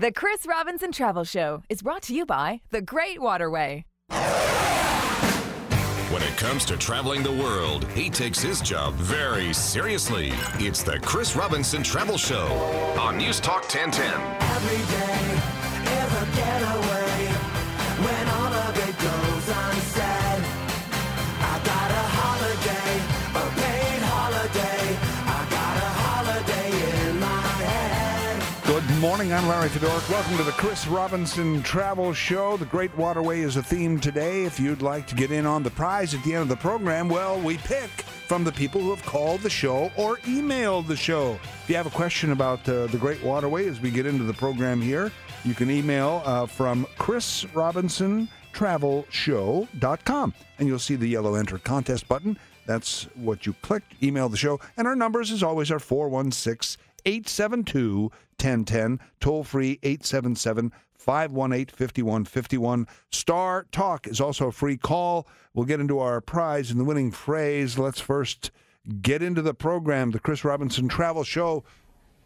The Chris Robinson Travel Show is brought to you by The Great Waterway. When it comes to traveling the world, he takes his job very seriously. It's the Chris Robinson Travel Show on News Talk 1010. Every day is a getaway when all of it goes unsaid. Morning. I'm Larry Fedoruk. Welcome to the Chris Robinson Travel Show. The Great Waterway is a theme today. If you'd like to get in on the prize at the end of the program, well, we pick from the people who have called the show or emailed the show. If you have a question about uh, the Great Waterway as we get into the program here, you can email uh, from Chris Robinson travelshow.com and you'll see the yellow enter contest button. That's what you click, email the show. And our numbers, as always, are 416 872 1010, toll free 877 518 5151. Star Talk is also a free call. We'll get into our prize and the winning phrase. Let's first get into the program, the Chris Robinson Travel Show.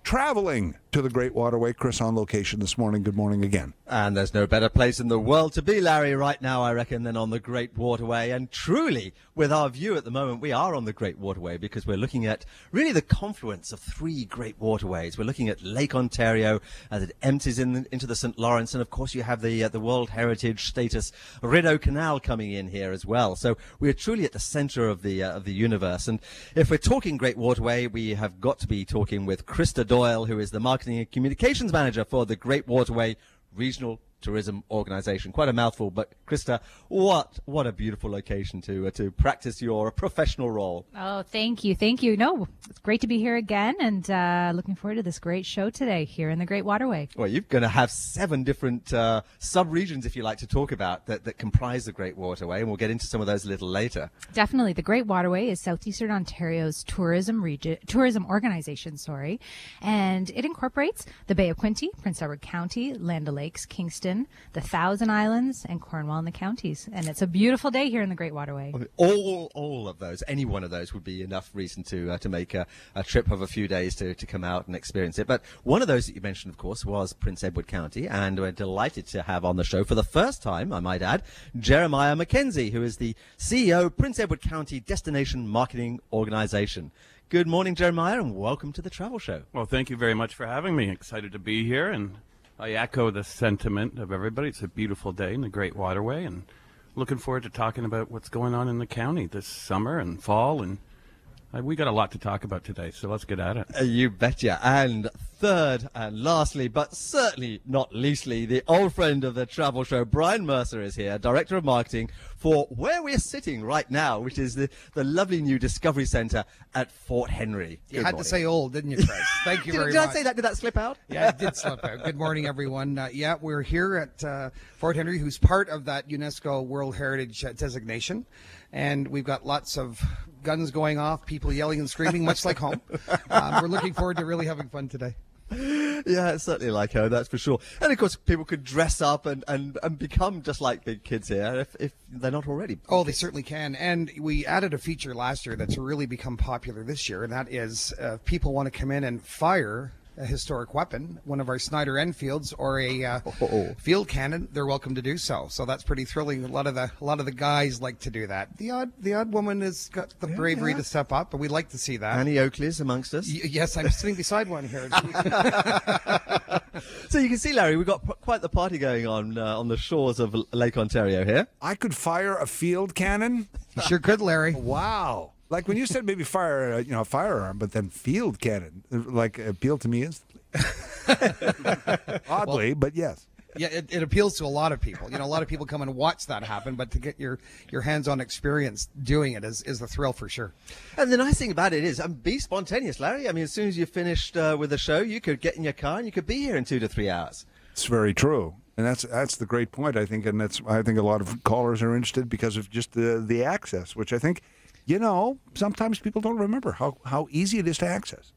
Traveling to the Great Waterway. Chris on location this morning. Good morning again. And there's no better place in the world to be, Larry, right now, I reckon, than on the Great Waterway. And truly, with our view at the moment, we are on the Great Waterway because we're looking at really the confluence of three great waterways. We're looking at Lake Ontario as it empties in, into the St. Lawrence. And of course, you have the, uh, the World Heritage status Rideau Canal coming in here as well. So we're truly at the center of the, uh, of the universe. And if we're talking Great Waterway, we have got to be talking with Krista Doyle, who is the marketing and communications manager for the Great Waterway Regional Tourism Organization. Quite a mouthful, but Krista, what what a beautiful location to uh, to practice your professional role. Oh, thank you. Thank you. No, it's great to be here again and uh, looking forward to this great show today here in the Great Waterway. Well, you're going to have seven different uh, sub-regions, if you like, to talk about that, that comprise the Great Waterway, and we'll get into some of those a little later. Definitely. The Great Waterway is Southeastern Ontario's tourism region, tourism organization, sorry, and it incorporates the Bay of Quinte, Prince Edward County, Land O'Lakes, Kingston, the Thousand Islands, and Cornwall and the counties. And it's a beautiful day here in the Great Waterway. All all of those, any one of those would be enough reason to uh, to make a, a trip of a few days to, to come out and experience it. But one of those that you mentioned, of course, was Prince Edward County, and we're delighted to have on the show for the first time, I might add, Jeremiah McKenzie, who is the CEO of Prince Edward County Destination Marketing Organization. Good morning, Jeremiah, and welcome to the Travel Show. Well, thank you very much for having me. Excited to be here, and I echo the sentiment of everybody. It's a beautiful day in the Great Waterway, and looking forward to talking about what's going on in the county this summer and fall. And we got a lot to talk about today, so let's get at it. Uh, you betcha. And third and lastly, but certainly not leastly, the old friend of the travel show, Brian Mercer, is here, Director of Marketing for where we're sitting right now, which is the, the lovely new Discovery Centre at Fort Henry. You had morning. to say old, didn't you, Chris? Thank you Did, very did much. Did I say that? Did that slip out? Yeah, it did slip out. Good morning, everyone. Uh, yeah, we're here at uh, Fort Henry, who's part of that UNESCO World Heritage uh, designation. And we've got lots of guns going off, people yelling and screaming, much like home. Um, we're looking forward to really having fun today. Yeah, it's certainly like her, that's for sure. And of course, people could dress up and, and, and become just like big kids here if, if they're not already. Oh, they certainly can. And we added a feature last year that's really become popular this year, and that is uh, people want to come in and fire a historic weapon, one of our Snider-Enfields or a uh, Oh. field cannon, they're welcome to do so. So that's pretty thrilling. A lot of the a lot of the guys like to do that. The odd the odd woman has got the bravery yeah. to step up, but we'd like to see that. Annie Oakley's amongst us. Y- yes, I'm sitting beside one here. So you can see, Larry, we've got p- quite the party going on uh, on the shores of L- Lake Ontario here. I could fire a field cannon. You sure could, Larry. Wow. Like when you said maybe fire, uh, you know, a firearm, but then field cannon, uh, like appealed to me instantly. Oddly, but yes. Yeah, it, it appeals to a lot of people. You know, a lot of people come and watch that happen, but to get your your hands-on experience doing it is is the thrill for sure. And the nice thing about it is, um, be spontaneous, Larry. I mean, as soon as you finished uh, with the show, you could get in your car and you could be here in two to three hours. It's very true, and that's that's the great point. I think, and that's I think a lot of callers are interested because of just the the access, which I think, you know, sometimes people don't remember how how easy it is to access.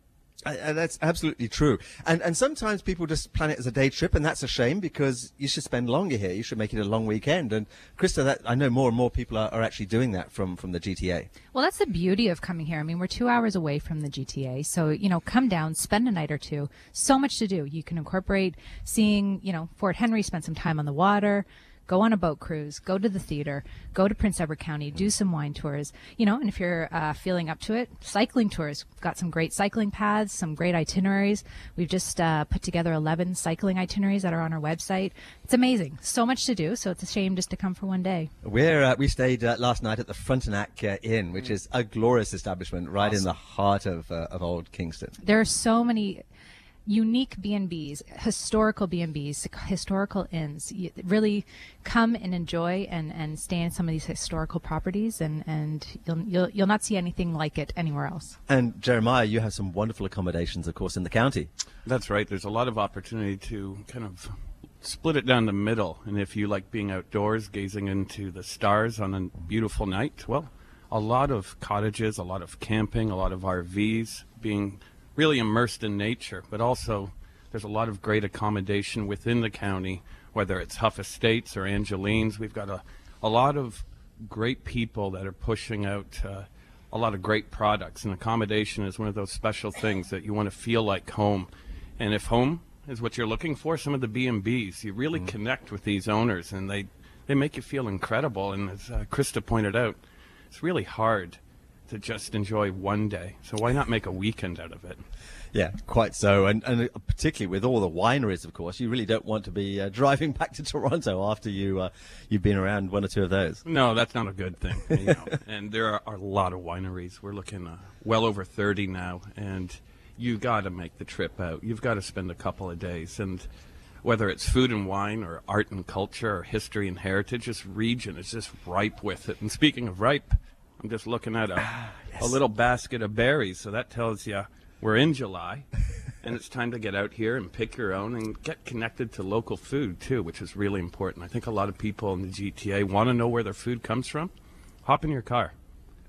Uh, uh, that's absolutely true. And and sometimes people just plan it as a day trip, and that's a shame because you should spend longer here. You should make it a long weekend. And Krista, that I know more and more people are, are actually doing that from from the GTA. Well, that's the beauty of coming here. I mean, we're two hours away from the GTA, so you know, come down, spend a night or two. So much to do. You can incorporate seeing, you know, Fort Henry, spend some time on the water, go on a boat cruise, go to the theater, go to Prince Edward County, do some wine tours, you know, and if you're uh, feeling up to it, cycling tours. We've got some great cycling paths, some great itineraries. We've just uh, put together 11 cycling itineraries that are on our website. It's amazing. So much to do, so it's a shame just to come for one day. We're uh, we stayed uh, last night at the Frontenac uh, Inn, which is a glorious establishment right in the heart of uh, of Old Kingston. There are so many unique B&Bs, historical B&Bs, historical inns. You really come and enjoy and, and stay in some of these historical properties and, and you'll, you'll, you'll not see anything like it anywhere else. And Jeremiah, you have some wonderful accommodations, of course, in the county. That's right. There's a lot of opportunity to kind of split it down the middle. And if you like being outdoors, gazing into the stars on a beautiful night, well, a lot of cottages, a lot of camping, a lot of RVs, being really immersed in nature. But also, there's a lot of great accommodation within the county, whether it's Huff Estates or Angeline's. We've got a, a lot of great people that are pushing out uh, a lot of great products. And accommodation is one of those special things that you want to feel like home. And if home is what you're looking for, some of the B&Bs, you really connect with these owners and they, they make you feel incredible. And as uh, Krista pointed out, it's really hard to just enjoy one day. So why not make a weekend out of it? Yeah, quite so. And, and uh, particularly with all the wineries, of course, you really don't want to be uh, driving back to Toronto after you, uh, you've been around one or two of those. No, that's not a good thing. You know. and there are, are a lot of wineries. We're looking uh, well over 30 now. And you got to make the trip out. You've got to spend a couple of days. And whether it's food and wine or art and culture or history and heritage, this region is just ripe with it. And speaking of ripe, I'm just looking at a, ah, a little basket of berries. So that tells you we're in July. and it's time to get out here and pick your own and get connected to local food too, which is really important. I think a lot of people in the GTA want to know where their food comes from. Hop in your car.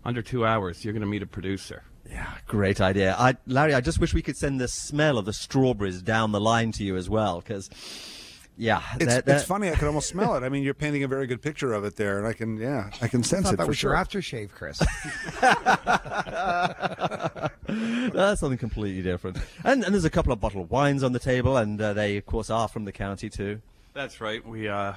Under two hours, you're going to meet a producer. Yeah, great idea. I, Larry, I just wish we could send the smell of the strawberries down the line to you as well, because, yeah, It's, that- that- it's funny. I can almost smell it. I mean, you're painting a very good picture of it there, and I can, yeah, I can sense thought it that for was sure. your aftershave, Chris. That's something completely different. And, and there's a couple of bottled wines on the table, and uh, they, of course, are from the county too. That's right. We uh,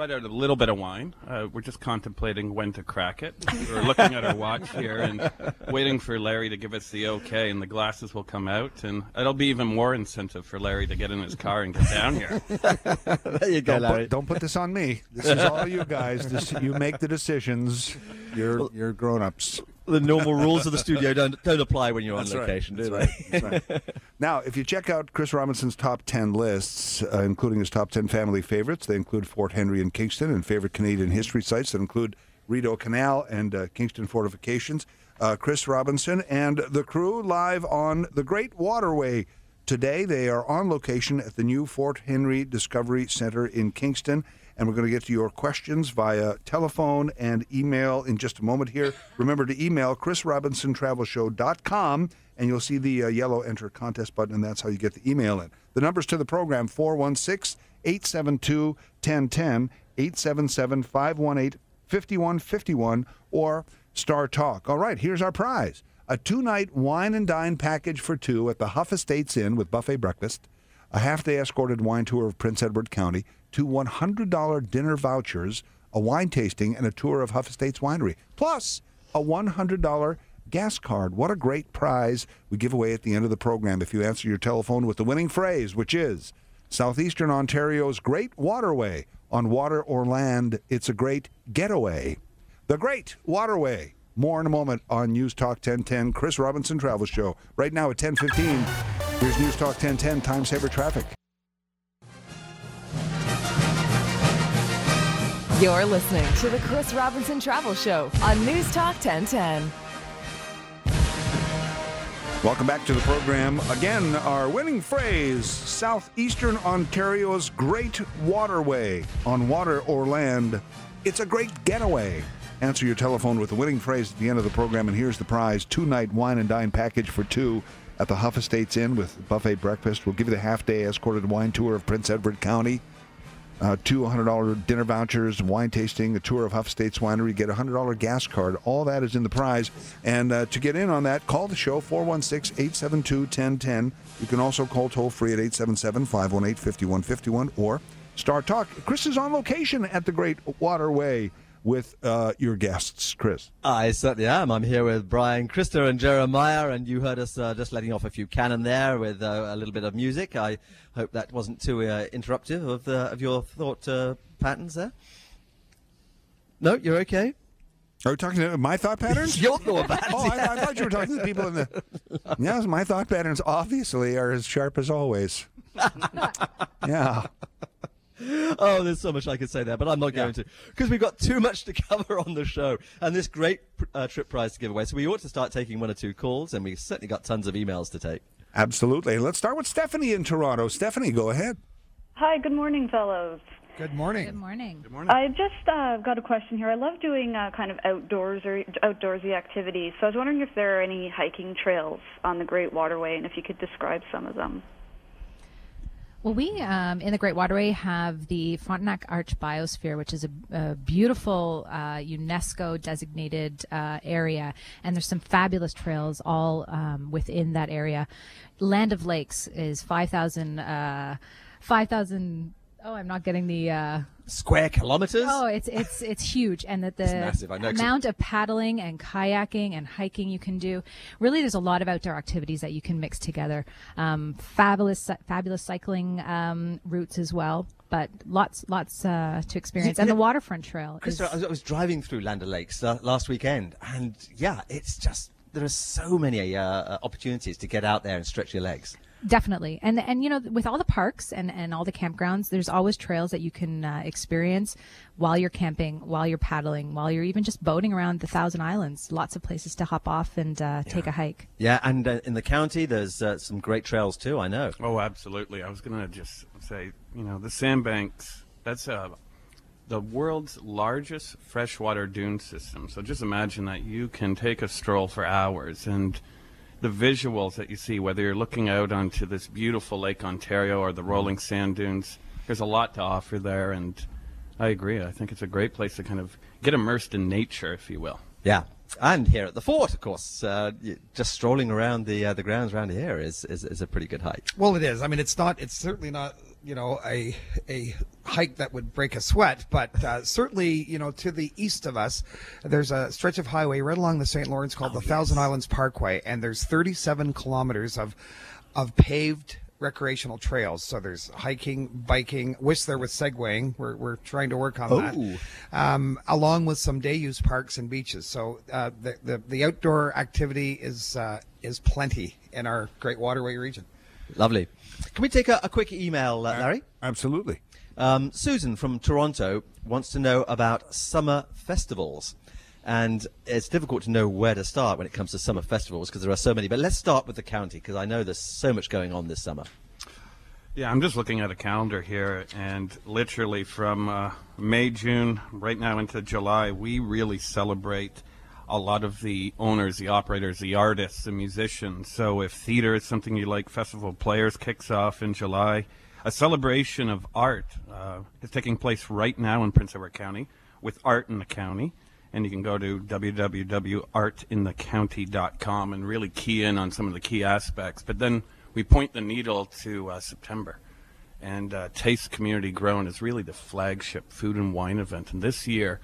brought out a little bit of wine. Uh, we're just contemplating when to crack it. We're looking at our watch here and waiting for Larry to give us the okay, and the glasses will come out. And it'll be even more incentive for Larry to get in his car and get down here. there you go, Don't Larry. put, don't put this on me. This is all you guys. This, you make the decisions. You're you're grown ups. The normal rules of the studio don't, don't apply when you're on right. location, do That's they? right. That's right. Now, if you check out Chris Robinson's top 10 lists, uh, including his top 10 family favorites, they include Fort Henry and Kingston and favorite Canadian history sites that include Rideau Canal and uh, Kingston fortifications. Uh, Chris Robinson and the crew live on the Great Waterway. Today, they are on location at the new Fort Henry Discovery Center in Kingston. And we're going to get to your questions via telephone and email in just a moment here. Remember to email chrisrobinsontravelshow.com and you'll see the uh, yellow enter contest button, and that's how you get the email in. The numbers to the program 416 872 1010, 877 518 5151, or Star Talk. All right, here's our prize a two night wine and dine package for two at the Huff Estates Inn with buffet breakfast, a half day escorted wine tour of Prince Edward County, two $100 dinner vouchers, a wine tasting, and a tour of Huff Estates Winery, plus a $100 gas card. What a great prize we give away at the end of the program if you answer your telephone with the winning phrase, which is Southeastern Ontario's Great Waterway. On water or land, it's a great getaway. The Great Waterway. More in a moment on News Talk 1010, Chris Robinson Travel Show. Right now at 1015, here's News Talk 1010 Time Saver Traffic. You're listening to the Chris Robinson Travel Show on News Talk 1010. Welcome back to the program. Again, our winning phrase Southeastern Ontario's Great Waterway. On water or land, it's a great getaway. Answer your telephone with the winning phrase at the end of the program, and here's the prize two night wine and dine package for two at the Huff Estates Inn with buffet breakfast. We'll give you the half day escorted wine tour of Prince Edward County. Uh, two $100 dinner vouchers, wine tasting, a tour of Huff Estates Winery, get a $100 gas card. All that is in the prize. And uh, to get in on that, call the show 416 872 1010. You can also call toll free at 877 518 5151 or Star Talk. Chris is on location at the Great Waterway with uh, your guests. Chris. I certainly am. I'm here with Brian, Krista, and Jeremiah, and you heard us uh, just letting off a few cannon there with uh, a little bit of music. I hope that wasn't too uh, interruptive of the, of your thought uh, patterns there. No, you're okay. Are we talking to my thought patterns? Your thought patterns. Oh, I, I thought you were talking to the people in the. Yes, my thought patterns obviously are as sharp as always. yeah. Oh, there's so much I could say there, but I'm not going to because we've got too much to cover on the show and this great uh, trip prize to give away. So we ought to start taking one or two calls, and we've certainly got tons of emails to take. Absolutely. Let's start with Stephanie in Toronto. Stephanie, go ahead. Hi, good morning, fellows. Good morning. Good morning. Good morning. I just uh, got a question here. I love doing uh, kind of outdoors or outdoorsy activities. So I was wondering if there are any hiking trails on the Great Waterway, and if you could describe some of them. Well, we um, in the Great Waterway have the Frontenac Arch Biosphere, which is a, a beautiful uh, UNESCO designated uh, area, and there's some fabulous trails all um, within that area. Land of Lakes is 5,000. Uh, 5,000 oh, I'm not getting the. Uh, Square kilometers. Oh, it's it's it's huge, and that the massive, I know, 'cause- amount of paddling and kayaking and hiking you can do. Really, there's a lot of outdoor activities that you can mix together. Um, fabulous, fabulous cycling um, routes as well, but lots, lots uh, to experience. And the waterfront trail. is- Krista, I was, I was driving through Land O'Lakes uh, last weekend, and yeah, it's just there are so many uh, opportunities to get out there and stretch your legs. Definitely, and and you know, with all the parks and and all the campgrounds, there's always trails that you can uh, experience while you're camping, while you're paddling, while you're even just boating around the Thousand Islands. Lots of places to hop off and uh, take a hike. Yeah, and uh, in the county, there's uh, some great trails too. I know. Oh, absolutely. I was going to just say, you know, the sandbanks, that's uh, the world's largest freshwater dune system. So just imagine that you can take a stroll for hours and the visuals that you see, whether you're looking out onto this beautiful Lake Ontario or the rolling sand dunes, there's a lot to offer there. And I agree. I think it's a great place to kind of get immersed in nature, if you will. Yeah, and here at the fort, of course, uh, just strolling around the uh, the grounds around here is, is is a pretty good hike. Well, it is. I mean, it's not. It's certainly not. You know, a a hike that would break a sweat, but uh, certainly, you know, to the east of us, there's a stretch of highway right along the St. Lawrence called the Thousand Islands Parkway, and there's 37 kilometers of of paved recreational trails. So there's hiking, biking. Wish there was segwaying. We're we're trying to work on Oh. that. Um, along with some day use parks and beaches. So uh, the, the the outdoor activity is uh, is plenty in our Great Waterway region. Lovely. Can we take a, a quick email, uh, Larry? Absolutely. Um, Susan from Toronto wants to know about summer festivals. And it's difficult to know where to start when it comes to summer festivals because there are so many. But let's start with the county because I know there's so much going on this summer. Yeah, I'm just looking at a calendar here, and literally from uh, May, June, right now into July, we really celebrate a lot of the owners, the operators, the artists, the musicians. So if theater is something you like, Festival Players kicks off in July. A celebration of art uh, is taking place right now in Prince Edward County with Art in the County. And you can go to www.artinthecounty.com and really key in on some of the key aspects. But then we point the needle to uh, September. And uh, Taste Community Grown is really the flagship food and wine event. And this year,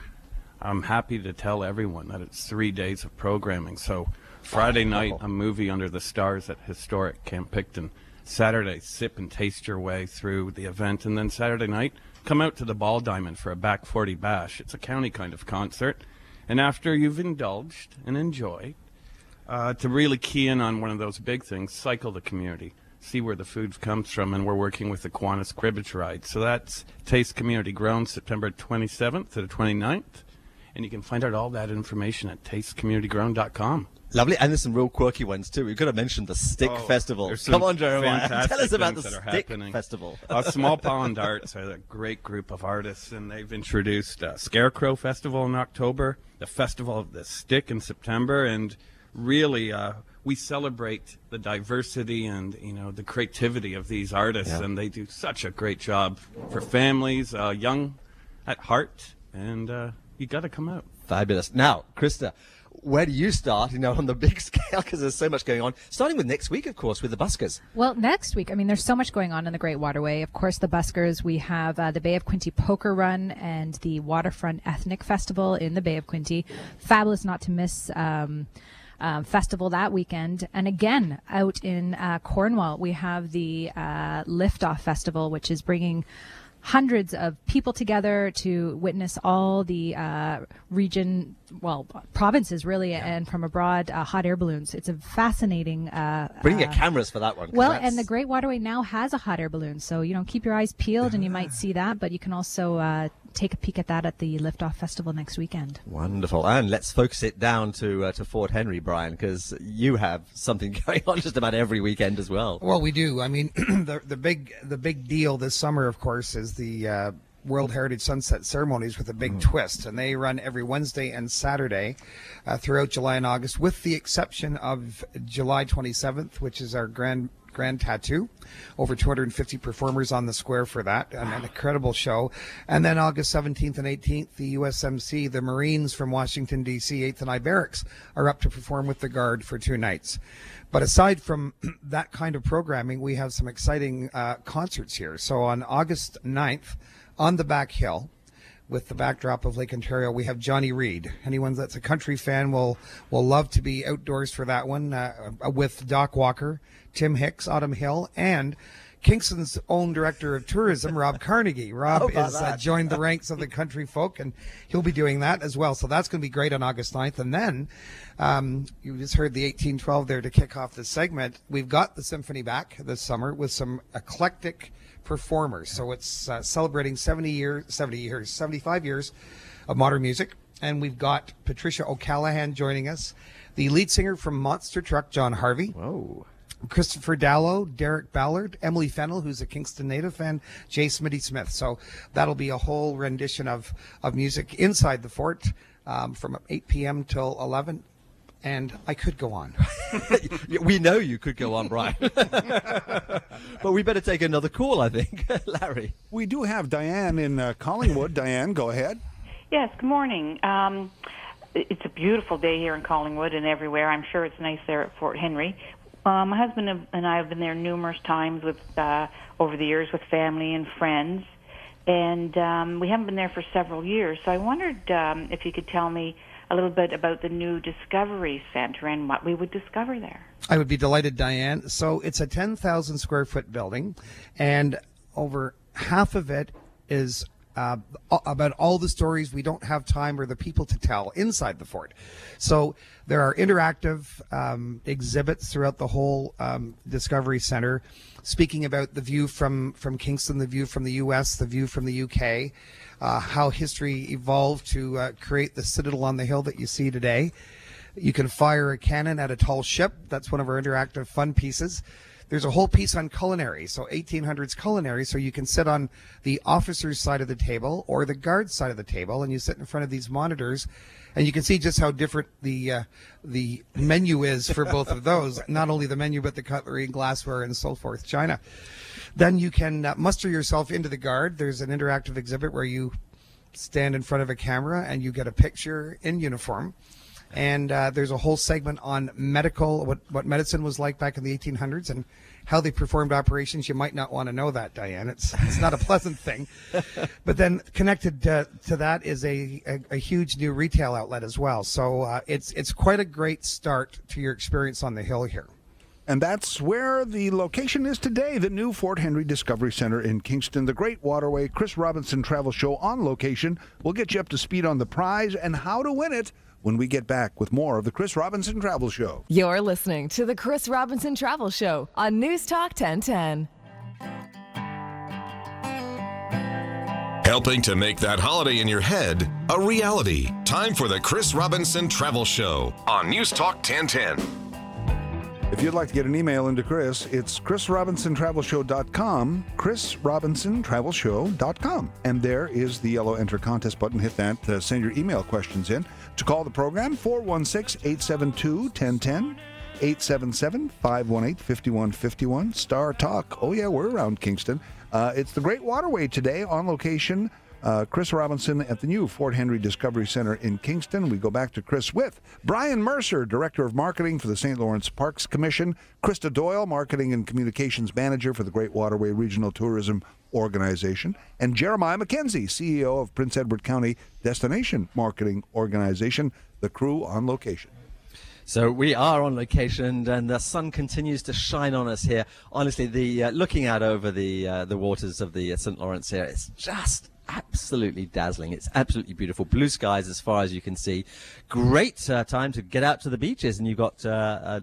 I'm happy to tell everyone that it's three days of programming. So Friday night, a movie under the stars at historic Camp Picton. Saturday, sip and taste your way through the event. And then Saturday night, come out to the Ball Diamond for a back 40 bash. It's a county kind of concert. And after you've indulged and enjoyed, uh, to really key in on one of those big things, cycle the community, see where the food comes from, and we're working with the Kiwanis Cribbage Ride. So that's Taste Community Grown, September 27th to the 29th, and you can find out all that information at tastecommunitygrown.com. Lovely. And there's some real quirky ones too. We've got to mention the Stick Oh, Festival. Come on, Jeremiah. Tell us about the that are Stick happening. Festival. uh, Small Pond Arts are a great group of artists, and they've introduced uh, Scarecrow Festival in October, the Festival of the Stick in September, and really uh, we celebrate the diversity and you know the creativity of these artists, Yeah. and they do such a great job for families, uh, young at heart, and uh, you got to come out. Fabulous. Now, Krista, where do you start, you know, on the big scale? Because there's so much going on. Starting with next week, of course, with the buskers. Well, next week, I mean, there's so much going on in the Great Waterway. Of course, the buskers, we have uh, the Bay of Quinte Poker Run and the Waterfront Ethnic Festival in the Bay of Quinte. Fabulous not to miss. Um, um, festival that weekend. And again, out in uh, Cornwall, we have the uh, Liftoff Festival, which is bringing hundreds of people together to witness all the uh, region, well, provinces really, and from abroad, uh, hot air balloons. It's a fascinating. Uh, Bring your uh, cameras for that one. well, that's- and the Great Waterway now has a hot air balloon, so you know keep your eyes peeled, and you might see that. But you can also uh, take a peek at that at the Liftoff Festival next weekend. Wonderful. And let's focus it down to uh, to Fort Henry, Brian, because you have something going on just about every weekend as well. Well, we do. I mean, the the big the big deal this summer, of course, is the uh, World Heritage Sunset Ceremonies with a big twist, and they run every Wednesday and Saturday uh, throughout July and August, with the exception of July 27th, which is our grand grand tattoo. Over 250 performers on the square for that, and an incredible show. And then August 17th and 18th, the USMC, the Marines from Washington D.C. 8th and I Barracks are up to perform with the Guard for two nights. But aside from that kind of programming, we have some exciting uh, concerts here. So on August 9th, on the back hill, with the backdrop of Lake Ontario, we have Johnny Reid. Anyone that's a country fan will will love to be outdoors for that one uh, uh, with Doc Walker, Tim Hicks, Autumn Hill, and Kingston's own director of tourism, Rob Carnegie. Rob is uh, joined the ranks of the country folk, and he'll be doing that as well. So that's going to be great on August 9th. And then um, you just heard the 1812 there to kick off this segment. We've got the symphony back this summer with some eclectic performers. So it's uh, celebrating 70 years, 70 years, 75 years of modern music. And we've got Patricia O'Callaghan joining us, the lead singer from Monster Truck, Jon Harvey. Whoa. Christopher Dallow, Derek Ballard, Emily Fennell, who's a Kingston native, and Jay Smitty Smith. So that'll be a whole rendition of, of music inside the fort um, from 8 p.m. till 11. And I could go on. we know you could go on, Brian. but we better take another call, I think. Larry. We do have Diane in uh, Collingwood. Diane, go ahead. Yes, good morning. Um, it's a beautiful day here in Collingwood and everywhere. I'm sure it's nice there at Fort Henry. Uh, my husband and I have been there numerous times with uh, over the years with family and friends, and um, we haven't been there for several years. So I wondered um, if you could tell me a little bit about the new Discovery Center and what we would discover there. I would be delighted, Diane. So it's a 10,000 square foot building, and over half of it is uh, about all the stories we don't have time or the people to tell inside the fort. So there are interactive um, exhibits throughout the whole um, Discovery Center, speaking about the view from from Kingston, the view from the U.S., the view from the U.K. Uh, how history evolved to uh, create the citadel on the hill that you see today. You can fire a cannon at a tall ship. That's one of our interactive fun pieces. There's a whole piece on culinary, so 1800s culinary, so you can sit on the officer's side of the table or the guard's side of the table, and you sit in front of these monitors, and you can see just how different the uh, the menu is for both of those. Not only the menu, but the cutlery and glassware and so forth. China. Then you can uh, muster yourself into the guard. There's an interactive exhibit where you stand in front of a camera and you get a picture in uniform. And uh, there's a whole segment on medical, what, what medicine was like back in the 1800s and how they performed operations. You might not want to know that, Diane. It's, it's not a pleasant thing. But then connected uh, to that is a, a, a huge new retail outlet as well. So uh, it's, it's quite a great start to your experience on the hill here. And that's where the location is today, the new Fort Henry Discovery Center in Kingston. The Great Waterway Chris Robinson Travel Show on location. We'll get you up to speed on the prize and how to win it when we get back with more of the Chris Robinson Travel Show. You're listening to the Chris Robinson Travel Show on News Talk 1010. Helping to make that holiday in your head a reality. Time for the Chris Robinson Travel Show on News Talk 1010. If you'd like to get an email into Chris, it's chrisrobinsontravelshow.com, chrisrobinsontravelshow.com. And there is the yellow enter contest button. Hit that, uh, send your email questions in. To call the program, 416 872 1010. 877 518 5151. Star Talk. Oh, yeah, we're around Kingston. Uh, it's the Great Waterway today on location. Uh, Chris Robinson at the new Fort Henry Discovery Center in Kingston. We go back to Chris with Brian Mercer, Director of Marketing for the St. Lawrence Parks Commission, Krista Doyle, Marketing and Communications Manager for the Great Waterway Regional Tourism Organization, and Jeremiah McKenzie, CEO of Prince Edward County Destination Marketing Organization, the crew on location. So we are on location, and the sun continues to shine on us here. Honestly, the uh, looking out over the uh, the waters of the uh, St. Lawrence here, it's just absolutely dazzling. It's absolutely beautiful. Blue skies as far as you can see. Great uh, time to get out to the beaches, and you've got. Uh, uh,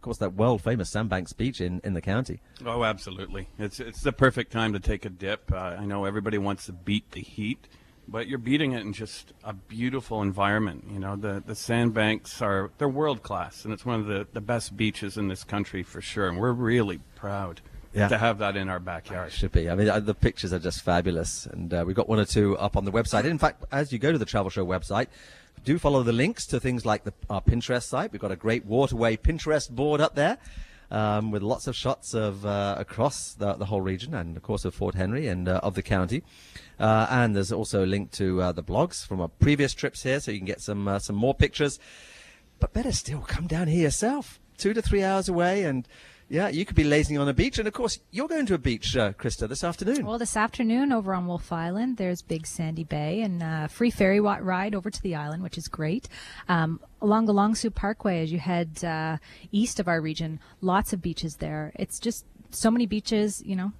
of course, that world famous Sandbanks Beach in, in the county. Oh, absolutely. It's it's the perfect time to take a dip. Uh, I know everybody wants to beat the heat, but you're beating it in just a beautiful environment. You know, the the sandbanks are they're world class, and it's one of the, the best beaches in this country for sure. And we're really proud Yeah. to have that in our backyard. It Should be. I mean, uh, the pictures are just fabulous, and uh, we've got one or two up on the website. In fact, as you go to the Travel Show website, do follow the links to things like the, our Pinterest site. We've got a great waterway Pinterest board up there. Um, with lots of shots of uh, across the, the whole region and of course of Fort Henry and uh, of the county, uh, and there's also a link to uh, the blogs from our previous trips here, so you can get some uh, some more pictures. But better still, come down here yourself, two to three hours away, and yeah, you could be lazing on a beach. And of course, you're going to a beach, uh, Krista, this afternoon. Well, this afternoon over on Wolfe Island, there's Big Sandy Bay and uh, free ferry ride over to the island, which is great. Um, along the Long Sault Parkway, as you head uh, east of our region, lots of beaches there. It's just so many beaches, you know.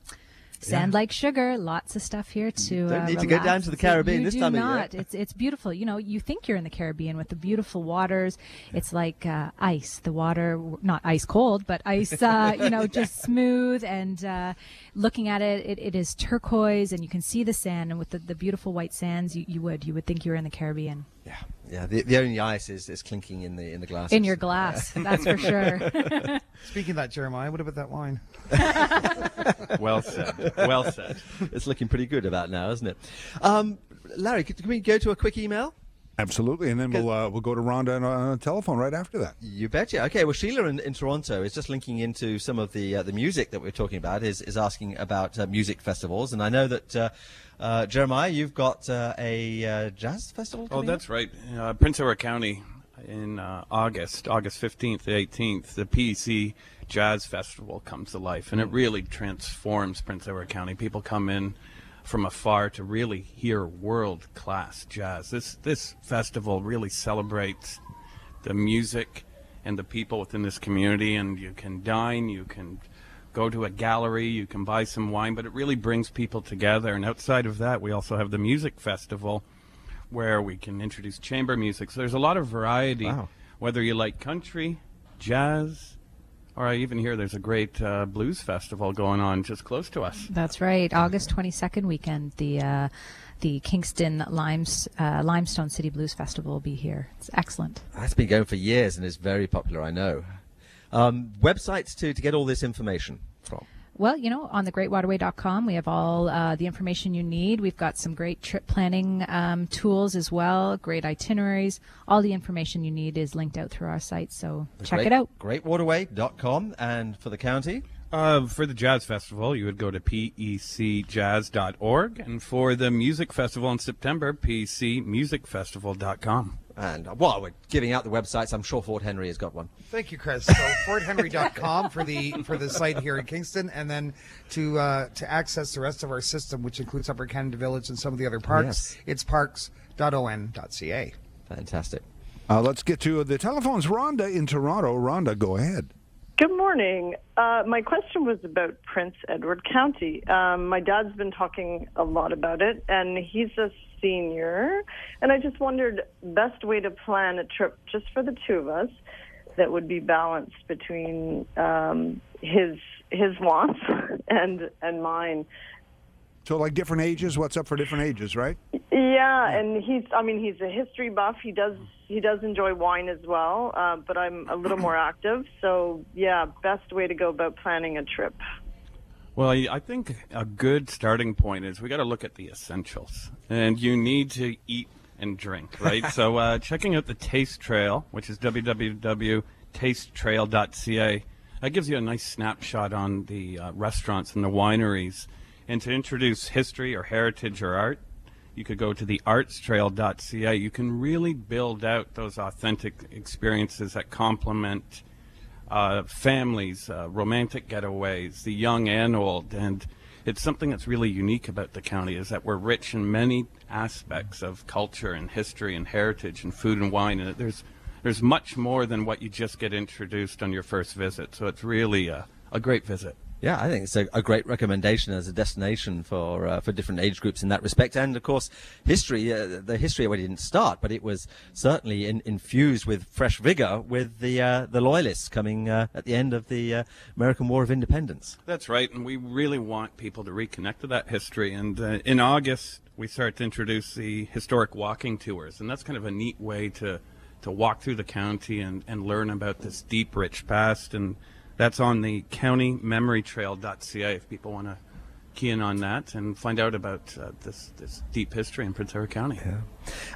Sand like sugar, lots of stuff here to. Don't uh, need to go down to the Caribbean You this time of year. not. It's it's beautiful. You know, you think you're in the Caribbean with the beautiful waters. It's like uh, ice. The water, not ice cold, but ice. Uh, you know, just smooth and uh, looking at it, it, it is turquoise, and you can see the sand. And with the, the beautiful white sands, you, you would you would think you're in the Caribbean Yeah, yeah. The, the only ice is, is clinking in the in the glass. in your glass. That's for sure. Speaking of that, Jeremiah, what about that wine? Well said. Well said. it's looking pretty good about now, isn't it? Um, Larry, could, can we go to a quick email? Absolutely, and then we'll uh, we'll go to Rhonda on, on a telephone right after that. You betcha. Okay, well, Sheila in, in Toronto is just linking into some of the uh, the music that we're talking about. is is asking about uh, music festivals, and I know that uh, uh, Jeremiah, you've got uh, a uh, jazz festival. Oh, coming that's right. Uh, Prince Edward County in uh, August, August 15th to 18th, the PEC Jazz Festival comes to life, and it really transforms Prince Edward County. People come in from afar to really hear world-class jazz. This this festival really celebrates the music and the people within this community, and you can dine, you can go to a gallery, you can buy some wine, but it really brings people together. And outside of that, we also have the music festival where we can introduce chamber music. So there's a lot of variety, Wow. whether you like country, jazz, or I even hear there's a great uh, blues festival going on just close to us. That's right. August 22nd weekend, the uh, the Kingston Limes, uh, Limestone City Blues Festival will be here. It's excellent. That's been going for years and is very popular, I know. Um, websites to, to get all this information from. Well, you know, on thegreatwaterway.com, we have all uh, the information you need. We've got some great trip planning um, tools as well, great itineraries. All the information you need is linked out through our site, so check Great- it out. Greatwaterway.com. And for the county, Uh, for the jazz festival, you would go to pecjazz.org, and for the music festival in September, pecmusicfestival.com. and uh, while we're giving out the websites, I'm sure Fort Henry has got one. Thank you, Chris. So forthenry.com for the for the site here in Kingston, and then to uh, to access the rest of our system, which includes Upper Canada Village and some of the other parks, Yes. it's parks.on.ca. Fantastic. Uh, let's get to the telephones. Rhonda in Toronto. Rhonda, go ahead. Good morning. Uh, my question was about Prince Edward County. Um, my dad's been talking a lot about it, and he's a senior. And I just wondered best way to plan a trip just for the two of us that would be balanced between um, his his wants and and mine. So, like different ages, what's up for different ages, right? Yeah, and he's I mean he's a history buff. He does he does enjoy wine as well, uh, but I'm a little more active. So yeah, best way to go about planning a trip. Well, I I think a good starting point is we got to look at the essentials, and you need to eat and drink, right? so, uh, checking out the Taste Trail, which is www.tastetrail.ca, That gives you a nice snapshot on the uh, restaurants and the wineries. And to introduce history or heritage or art, you could go to the artstrail.ca. You can really build out those authentic experiences that complement uh, families, uh, romantic getaways, the young and old. And it's something that's really unique about the county is that we're rich in many aspects of culture and history and heritage and food and wine. And there's there's much more than what you just get introduced on your first visit. So it's really a, a great visit. Yeah, I think it's a, a great recommendation as a destination for uh, for different age groups in that respect. And of course, history, uh, the history already didn't start, but it was certainly in, infused with fresh vigor with the uh, the loyalists coming uh, at the end of the uh, American War of Independence. That's right, and we really want people to reconnect to that history. And uh, in August, we start to introduce the historic walking tours, and that's kind of a neat way to to walk through the county and, and learn about this deep, rich past and that's on the countymemorytrail.ca if people want to key in on that and find out about uh, this this deep history in Prince Edward County. Yeah.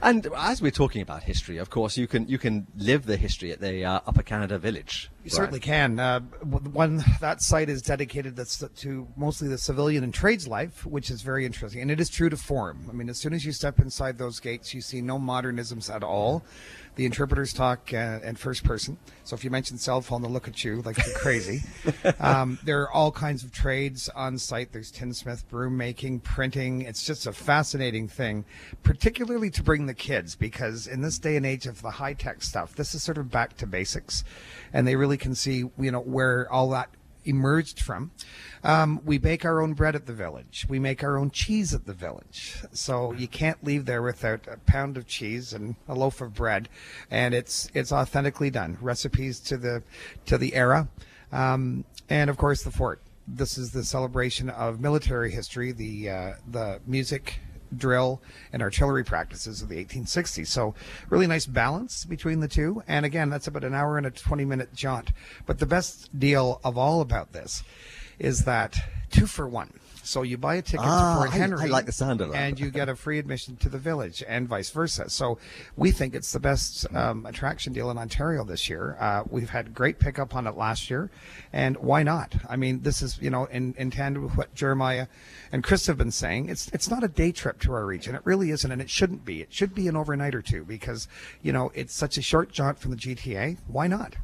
And as we're talking about history, of course, you can you can live the history at the uh, Upper Canada Village. You certainly can. Uh, one that site is dedicated to mostly the civilian and trades life, which is very interesting, and it is true to form. I mean, as soon as you step inside those gates, you see no modernisms at all. The interpreters talk uh, in first person. So if you mention cell phone, they'll look at you like you're crazy. um, there are all kinds of trades on site. There's tinsmith, broom making, printing. It's just a fascinating thing, particularly to bring the kids because in this day and age of the high tech stuff, this is sort of back to basics, and they really can see you know where all that emerged from. Um, we bake our own bread at the village. We make our own cheese at the village. So you can't leave there without a pound of cheese and a loaf of bread, and it's it's authentically done. Recipes to the to the era, um, and of course the fort. This is the celebration of military history, the uh, the music drill and artillery practices of the 1860s. So, really nice balance between the two. And again, that's about an hour and a 20 minute jaunt. But the best deal of all about this is that two for one. So you buy a ticket Ah, to Fort I- Henry, I like the sound of that. and you get a free admission to the village, and vice versa. So we think it's the best um, attraction deal in Ontario this year. Uh, we've had great pickup on it last year, and why not? I mean, this is you know in, in tandem with what Jeremiah and Chris have been saying. It's it's not a day trip to our region. It really isn't, and it shouldn't be. It should be an overnight or two because you know it's such a short jaunt from the GTA. Why not?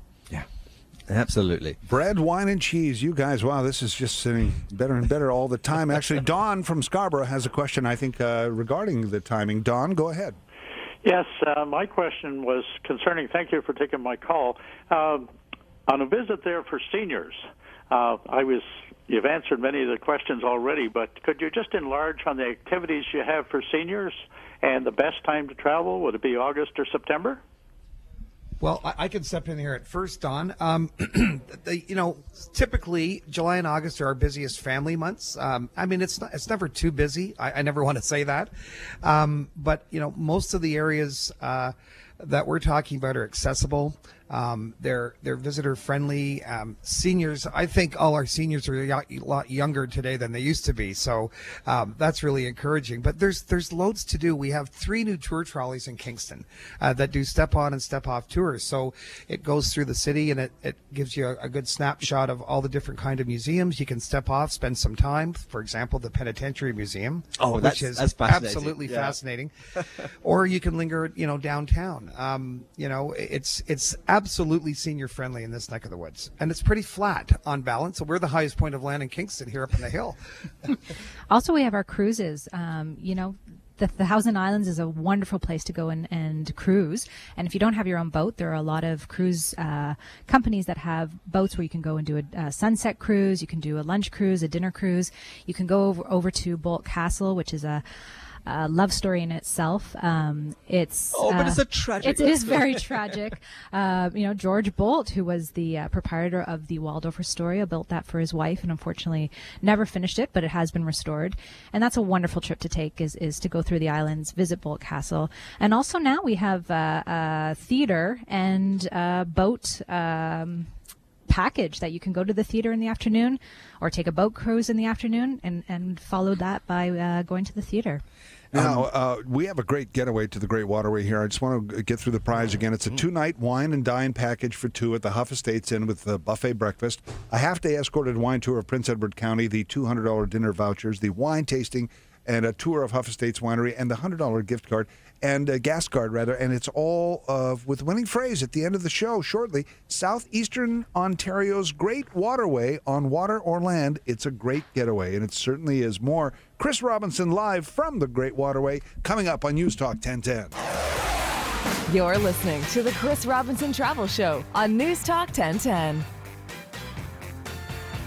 Absolutely. Bread, wine, and cheese. You guys, wow, this is just sitting better and better all the time. Actually, Don from Scarborough has a question, I think, uh, regarding the timing. Don, go ahead. Yes, uh, my question was concerning. Thank you for taking my call. Um, on a visit there for seniors, uh, I was. You've answered many of the questions already, but could you just enlarge on the activities you have for seniors and the best time to travel? Would it be August or September? Well, I, I can step in here at first, Don. Um, the, you know, typically July and August are our busiest family months. Um, I mean, it's not, it's never too busy. I, I never want to say that, um, but you know, most of the areas uh, that we're talking about are accessible. Um, they're they're visitor friendly. Um, seniors, I think all our seniors are a lot- younger today than they used to be, so um, that's really encouraging. But there's there's loads to do. We have three new tour trolleys in Kingston uh, that do step on and step off tours. So it goes through the city and it, it gives you a, a good snapshot of all the different kind of museums. You can step off, spend some time. For example, the Penitentiary Museum, Oh, which that's- is that's fascinating. absolutely Yeah. fascinating. or you can linger, you know, downtown. Um, you know, it's it's absolutely senior friendly in this neck of the woods, and it's pretty flat on balance. So we're the highest point of land in Kingston here up on the hill. Also, we have our cruises. Um, you know, the, the Thousand Islands is a wonderful place to go and, and cruise. And if you don't have your own boat, there are a lot of cruise uh, companies that have boats where you can go and do a, a sunset cruise. You can do a lunch cruise, a dinner cruise. You can go over, over to Boldt Castle, which is a a love story in itself. Um, it's Oh, but uh, it's a tragic It's, it is very tragic. Uh, you know, George Boldt, who was the uh, proprietor of the Waldorf Astoria, built that for his wife, and unfortunately never finished it, but it has been restored. And that's a wonderful trip to take is is to go through the islands, visit Boldt Castle, and also now we have uh, uh, theater and uh, boat. Um, package that you can go to the theater in the afternoon or take a boat cruise in the afternoon and, and follow that by uh, going to the theater. Now, uh, we have a great getaway to the Great Waterway here. I just want to get through the prize again. It's a two night wine and dine package for two at the Huff Estates Inn with the buffet breakfast, a half day escorted wine tour of Prince Edward County, the $200 dinner vouchers, the wine tasting, and a tour of Huff Estates Winery, and the $100 gift card and a gas card rather and it's all of with winning phrase at the end of the show shortly southeastern ontario's great waterway on water or land it's a great getaway and it certainly is more chris robinson live from the great waterway coming up on news talk 1010 You're listening to the Chris Robinson Travel Show on News Talk 1010.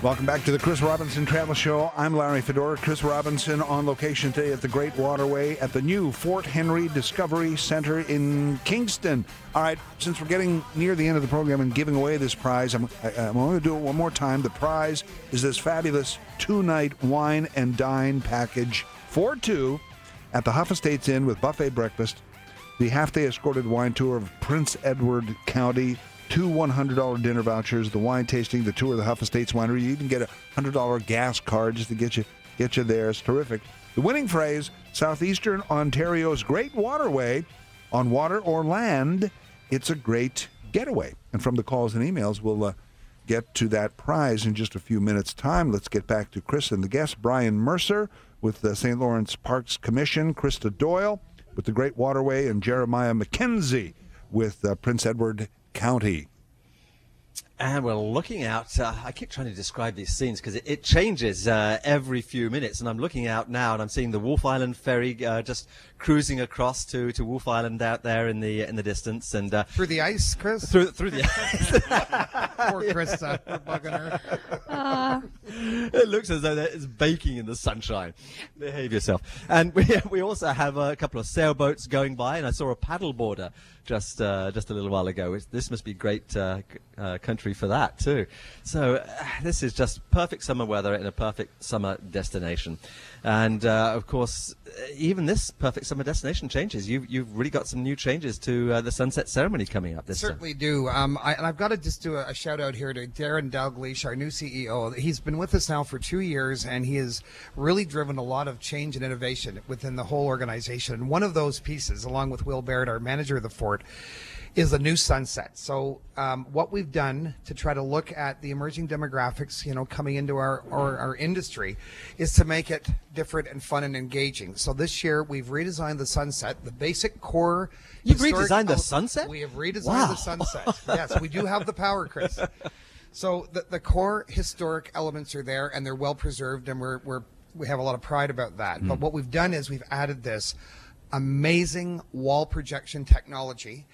Welcome back to the Chris Robinson Travel Show. I'm Larry Fedoruk. Chris Robinson on location today at the Great Waterway at the new Fort Henry Discovery Center in Kingston. All right, since we're getting near the end of the program and giving away this prize, I'm, I, I'm going to do it one more time. The prize is this fabulous two night wine and dine package for two at the Huff Estates Inn with buffet breakfast, the half day escorted wine tour of Prince Edward County two $100 dinner vouchers, the wine tasting, the tour of the Huff Estates Winery. You even get a $100 gas card just to get you get you there. It's terrific. The winning phrase, Southeastern Ontario's Great Waterway, on water or land, it's a great getaway. And from the calls and emails, we'll uh, get to that prize in just a few minutes' time. Let's get back to Chris and the guests. Brian Mercer with the St. Lawrence Parks Commission, Krista Doyle with the Great Waterway, and Jeremiah McKenzie with uh, Prince Edward County. And we're looking out. Uh, I keep trying to describe these scenes because it, it changes uh, every few minutes. And I'm looking out now, and I'm seeing the Wolfe Island ferry uh, just cruising across to, to Wolfe Island out there in the in the distance, and uh, Through the ice, Chris? through through the ice. Poor Krista. We're bugging her. it looks as though it's baking in the sunshine. Behave yourself. And we, we also have a couple of sailboats going by, and I saw a paddleboarder just uh, just a little while ago. It's, this must be great uh, c- uh, for that too. So uh, this is just perfect summer weather in a perfect summer destination. And uh, of course, even this perfect summer destination changes. You've you've really got some new changes to uh, the sunset ceremony coming up this. Certainly do. Um, I, and I've got to just do a, a shout out here to Darren Dalgleish, our new CEO. He's been with us now for two years, and he has really driven a lot of change and innovation within the whole organization. And one of those pieces, along with Will Barrett, our manager of the fort, is a new sunset. So, um, what we've done to try to look at the emerging demographics, you know, coming into our, our, our industry, is to make it different and fun and engaging. So this year we've redesigned the sunset, the basic core. You've redesigned the sunset? We have redesigned Wow. the sunset. yes, we do have the power, Chris. So the, the core historic elements are there and they're well preserved and we're, we're we have a lot of pride about that. But what we've done is we've added this amazing wall projection technology.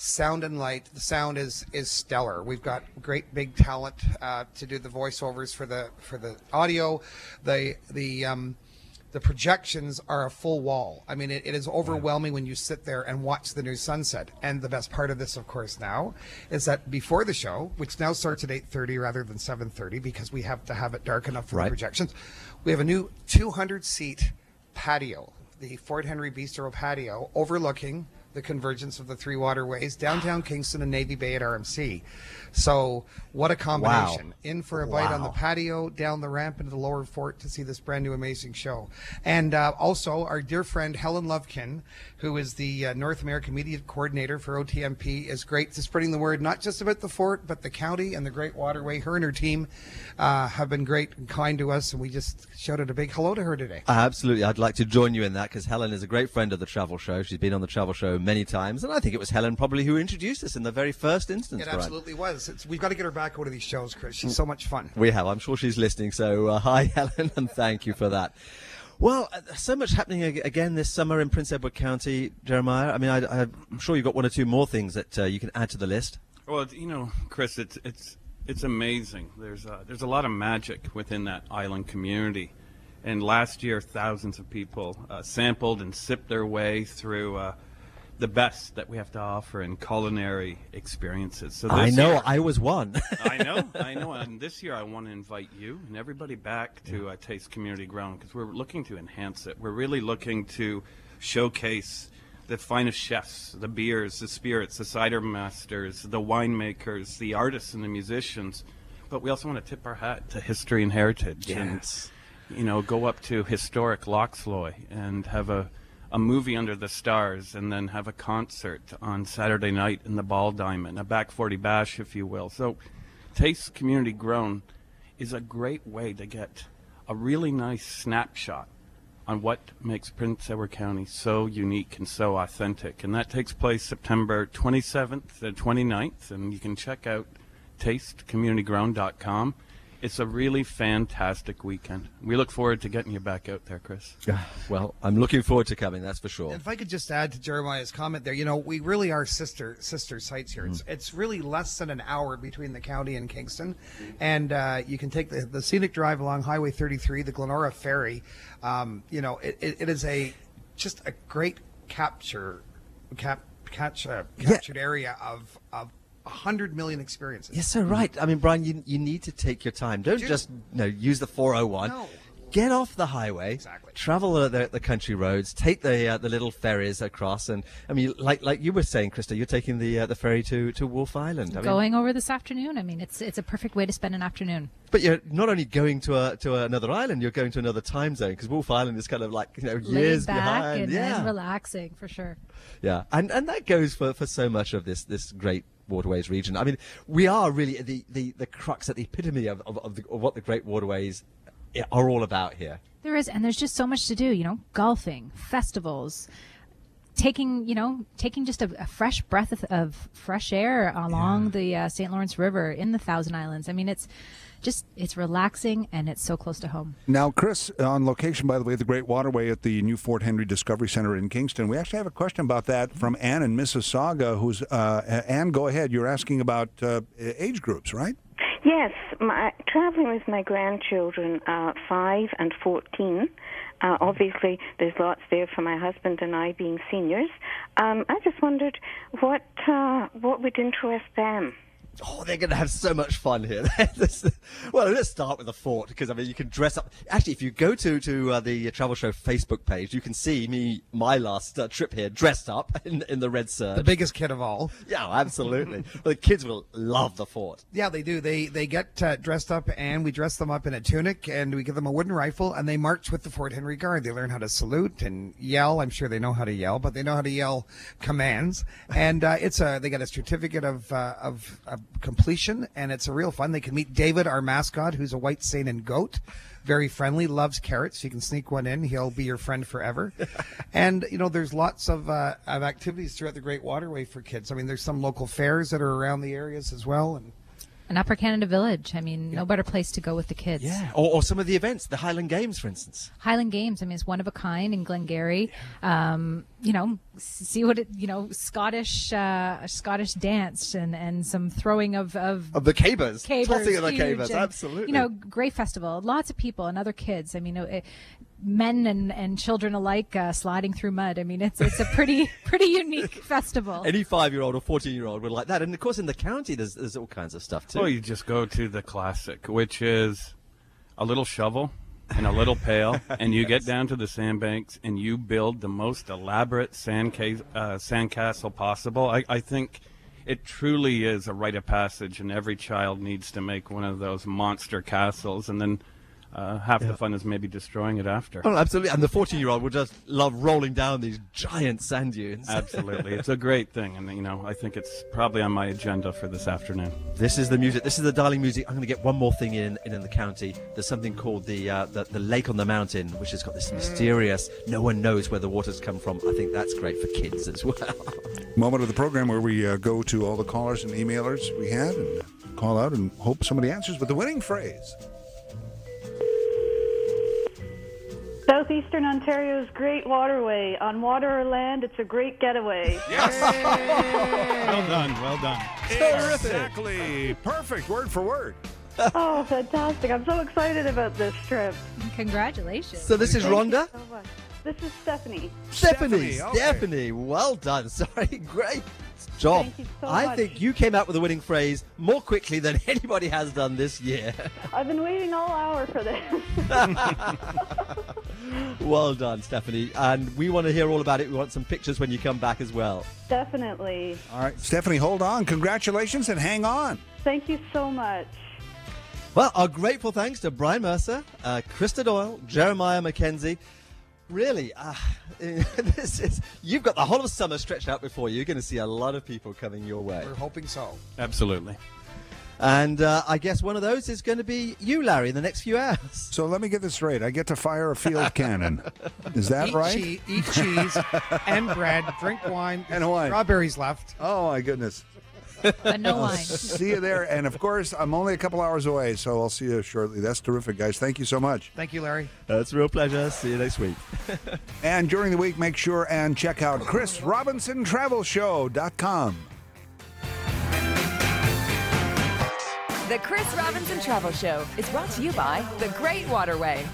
Sound and light. The sound is is stellar. We've got great big talent uh, to do the voiceovers for the for the audio. The the um, the projections are a full wall. I mean, it, it is overwhelming when you sit there and watch the new sunset. And the best part of this, of course, now is that before the show, which now starts at 8:30 rather than 7:30 because we have to have it dark enough for Right. the projections, we have a new 200 seat patio, the Fort Henry Bistro patio, overlooking the convergence of the three waterways, downtown Kingston and Navy Bay at RMC. So, what a combination! In for a bite on the patio, down the ramp into the lower fort to see this brand new amazing show. And uh, also, our dear friend Helen Lovekin, who is the uh, North American Media Coordinator for OTMP, is great to spreading the word not just about the fort, but the county and the Great Waterway. Her and her team uh, have been great and kind to us, and we just shouted a big hello to her today. Absolutely. I'd like to join you in that because Helen is a great friend of the travel show. She's been on the travel show many times. And I think it was Helen probably who introduced us in the very first instance. It Brian. absolutely was. It's, we've got to get her back over to these shows, Chris. She's so much fun. We have. I'm sure she's listening. So, uh, hi, Helen, and thank you for that. Well, uh, so much happening again this summer in Prince Edward County, Jeremiah. I mean, I, I'm sure you've got one or two more things that uh, you can add to the list. Well, you know, Chris, it's it's it's amazing. There's uh, there's a lot of magic within that island community, and last year thousands of people uh, sampled and sipped their way through uh, the best that we have to offer in culinary experiences. So I know. year- I was one. I know, I know. And this year, I want to invite you and everybody back to uh, Taste Community Grown because we're looking to enhance it. We're really looking to showcase the finest chefs, the beers, the spirits, the cider masters, the winemakers, the artists, and the musicians but we also want to tip our hat to history and heritage. Yes. And, you know, go up to historic Loxloy and have a, a movie under the stars and then have a concert on Saturday night in the Ball Diamond, a back 40 bash, if you will. So, Taste Community Grown is a great way to get a really nice snapshot on what makes Prince Edward County so unique and so authentic. And that takes place September 27th and 29th, and you can check out tastecommunitygrown.com. It's a really fantastic weekend. We look forward to getting you back out there, Chris. Yeah, Well, I'm looking forward to coming, that's for sure. If I could just add to Jeremiah's comment there, you know, we really are sister sister sites here. It's, it's really less than an hour between the county and Kingston, and uh, you can take the, the scenic drive along Highway 33, the Glenora Ferry. Um, you know, it, it, it is a just a great capture cap catch uh, captured area of of a hundred million experiences. You're so right. I mean, Brian, you, you need to take your time. Don't Dude. just you know, use the 401. No. Get off the highway, Exactly. travel the, the, the country roads, take the uh, the little ferries across, and I mean, like like you were saying, Krista, you're taking the uh, the ferry to, to Wolfe Island. I mean, Going over this afternoon. I mean, it's it's a perfect way to spend an afternoon. but you're not only going to a to another island, you're going to another time zone because Wolfe Island is kind of like you know years back behind. and, yeah, and relaxing for sure. Yeah, and and that goes for, for so much of this this great waterways region. I mean, we are really at the, the, the crux, at the epitome of, of, of, the, of what the great waterways are all about here. There is, and there's just so much to do. You know, golfing, festivals, taking you know taking just a, a fresh breath of, of fresh air along the uh, St. Lawrence River in the Thousand Islands. I mean, it's just it's relaxing and it's so close to home. Now, Chris, on location, by the way, the Great Waterway at the new Fort Henry Discovery Center in Kingston. We actually have a question about that from Ann in Mississauga. Who's uh, Ann? Go ahead. You're asking about uh, age groups, right? Yes, my, traveling with my grandchildren, uh, five and fourteen. Uh, obviously, there's lots there for my husband and I being seniors. Um, I just wondered what uh, what would interest them. Oh, they're going to have so much fun here. Well, let's start with the fort because I mean, you can dress up. Actually, if you go to to uh, the Travel Show Facebook page, you can see me my last uh, trip here dressed up in in the red serge. The biggest kid of all. Yeah, absolutely. the kids will love the fort. Yeah, they do. They they get uh, dressed up, and we dress them up in a tunic, and we give them a wooden rifle, and they march with the Fort Henry Guard. They learn how to salute and yell. I'm sure they know how to yell, but they know how to yell commands. And uh, it's a they get a certificate of, uh, of of completion, and it's a real fun. They can meet David, our mascot, who's a white Saanen goat. Very friendly, loves carrots. You can sneak one in; he'll be your friend forever. and you know, there's lots of uh, of activities throughout the Great Waterway for kids. I mean, there's some local fairs that are around the areas as well, and And Upper Canada Village. I mean, no better place to go with the kids. Yeah, or, or some of the events, the Highland Games, for instance. Highland Games. I mean, it's one of a kind in Glengarry. Um, you know, see what it. You know, Scottish uh, Scottish dance and, and some throwing of of, Of the cabers. cabers, Tossing of the cabers, and, absolutely. You know, great festival. Lots of people and other kids. I mean, it, men and, and children alike uh, sliding through mud. I mean, it's it's a pretty pretty unique festival. Any five-year-old or fourteen-year-old would like that, and of course, in the county, there's there's all kinds of stuff too. Well, you just go to the classic, which is a little shovel and a little pail, and you get down to the sandbanks and you build the most elaborate sand ca- uh, sandcastle possible. I, I think it truly is a rite of passage, and every child needs to make one of those monster castles, and then uh, half the fun is maybe destroying it after. Oh, absolutely. And the 14 year old would just love rolling down these giant sand dunes. Absolutely, it's a great thing, and you know I think it's probably on my agenda for this afternoon. This is the music. This is the darling music. I'm going to get one more thing in in, in the county. There's something called the, uh, the the lake on the mountain, which has got this mysterious. No one knows where the waters come from. I think that's great for kids as well. Moment of the program where we uh, go to all the callers and emailers we had and call out and hope somebody answers with the winning phrase. Southeastern Ontario's Great Waterway. On water or land, it's a great getaway. Yes. Well done, well done. Exactly. Perfect. Word for word. oh, fantastic. I'm so excited about this trip. Congratulations. So this is Thank Rhonda. so. This is Stephanie. Stephanie, Stephanie, okay. Stephanie, well done. Sorry, great job. Thank you so I much. think you came out with a winning phrase more quickly than anybody has done this year. I've been waiting all hour for this. well done, Stephanie. And we want to hear all about it. We want some pictures when you come back as well. Definitely. All right, Stephanie, hold on. Congratulations and hang on. Thank you so much. Well, our grateful thanks to Brian Mercer, uh, Krista Doyle, Jeremiah McKenzie. Really, uh, this is you've got the whole of summer stretched out before you. You're going to see a lot of people coming your way. We're hoping so. Absolutely. And uh, I guess one of those is going to be you, Larry, in the next few hours. So let me get this straight. I get to fire a field cannon. Is that eat right? chee- eat cheese and bread, drink wine, And wine. Strawberries left. Oh my goodness. But no I'll wine. see you there. And of course, I'm only a couple hours away, so I'll see you shortly. That's terrific, guys. Thank you so much. Thank you, Larry. That's a real pleasure. See you next week. And during the week, make sure and check out ChrisRobinsonTravelShow.com. The Chris Robinson Travel Show is brought to you by The Great Waterway.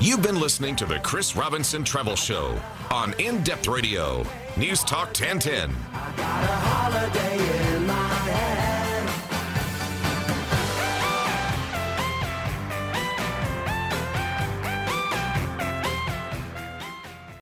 You've been listening to the Chris Robinson Travel Show on In Depth Radio, News Talk 1010. I got a holiday in my head.